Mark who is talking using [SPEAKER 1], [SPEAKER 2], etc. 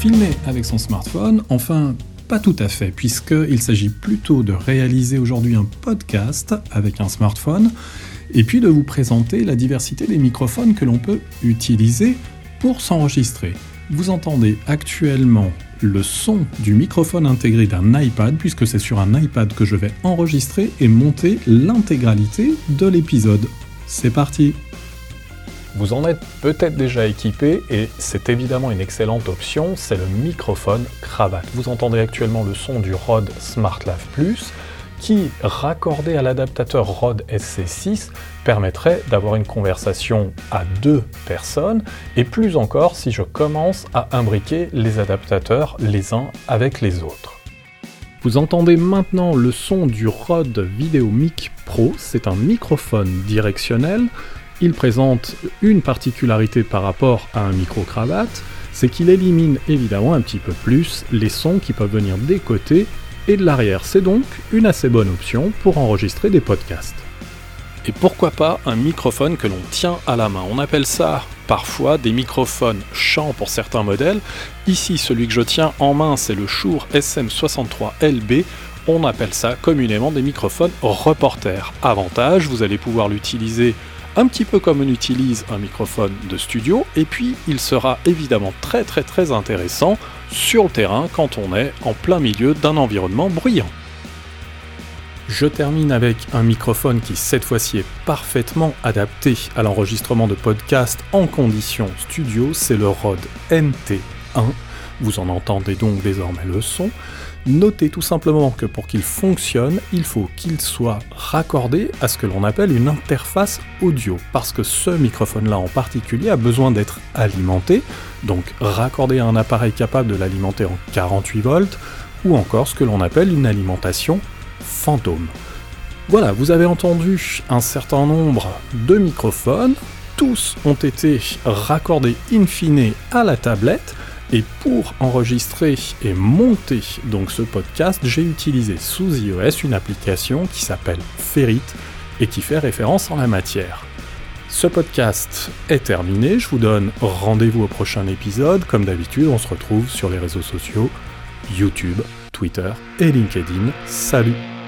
[SPEAKER 1] filmer avec son smartphone, enfin pas tout à fait, puisqu'il s'agit plutôt de réaliser aujourd'hui un podcast avec un smartphone, et puis de vous présenter la diversité des microphones que l'on peut utiliser pour s'enregistrer. Vous entendez actuellement le son du microphone intégré d'un iPad, puisque c'est sur un iPad que je vais enregistrer et monter l'intégralité de l'épisode. C'est parti
[SPEAKER 2] Vous en êtes peut-être déjà équipé et c'est évidemment une excellente option, c'est le microphone cravate. Vous entendez actuellement le son du Rode SmartLav Plus qui, raccordé à l'adaptateur Rode SC6, permettrait d'avoir une conversation à deux personnes, et plus encore si je commence à imbriquer les adaptateurs les uns avec les autres. Vous entendez maintenant le son du Rode Video Mic Pro, c'est un microphone directionnel. Il présente une particularité par rapport à un micro-cravate, c'est qu'il élimine évidemment un petit peu plus les sons qui peuvent venir des côtés et de l'arrière. C'est donc une assez bonne option pour enregistrer des podcasts. Et pourquoi pas un microphone que l'on tient à la main On appelle ça parfois des microphones chants pour certains modèles. Ici, celui que je tiens en main, c'est le Shure SM63LB. On appelle ça communément des microphones reporters. Avantage, vous allez pouvoir l'utiliser un petit peu comme on utilise un microphone de studio, et puis il sera évidemment très très très intéressant sur le terrain quand on est en plein milieu d'un environnement bruyant. Je termine avec un microphone qui cette fois-ci est parfaitement adapté à l'enregistrement de podcasts en conditions studio, c'est le Rode NT1. Vous en entendez donc désormais le son. Notez tout simplement que pour qu'il fonctionne, il faut qu'il soit raccordé à ce que l'on appelle une interface audio, parce que ce microphone-là en particulier a besoin d'être alimenté, donc raccordé à un appareil capable de l'alimenter en 48 volts, ou encore ce que l'on appelle une alimentation fantôme. Voilà, vous avez entendu un certain nombre de microphones, tous ont été raccordés in fine à la tablette, et pour enregistrer et monter donc ce podcast, j'ai utilisé sous iOS une application qui s'appelle Ferrit et qui fait référence en la matière. Ce podcast est terminé, je vous donne rendez-vous au prochain épisode. Comme d'habitude, on se retrouve sur les réseaux sociaux YouTube, Twitter et LinkedIn. Salut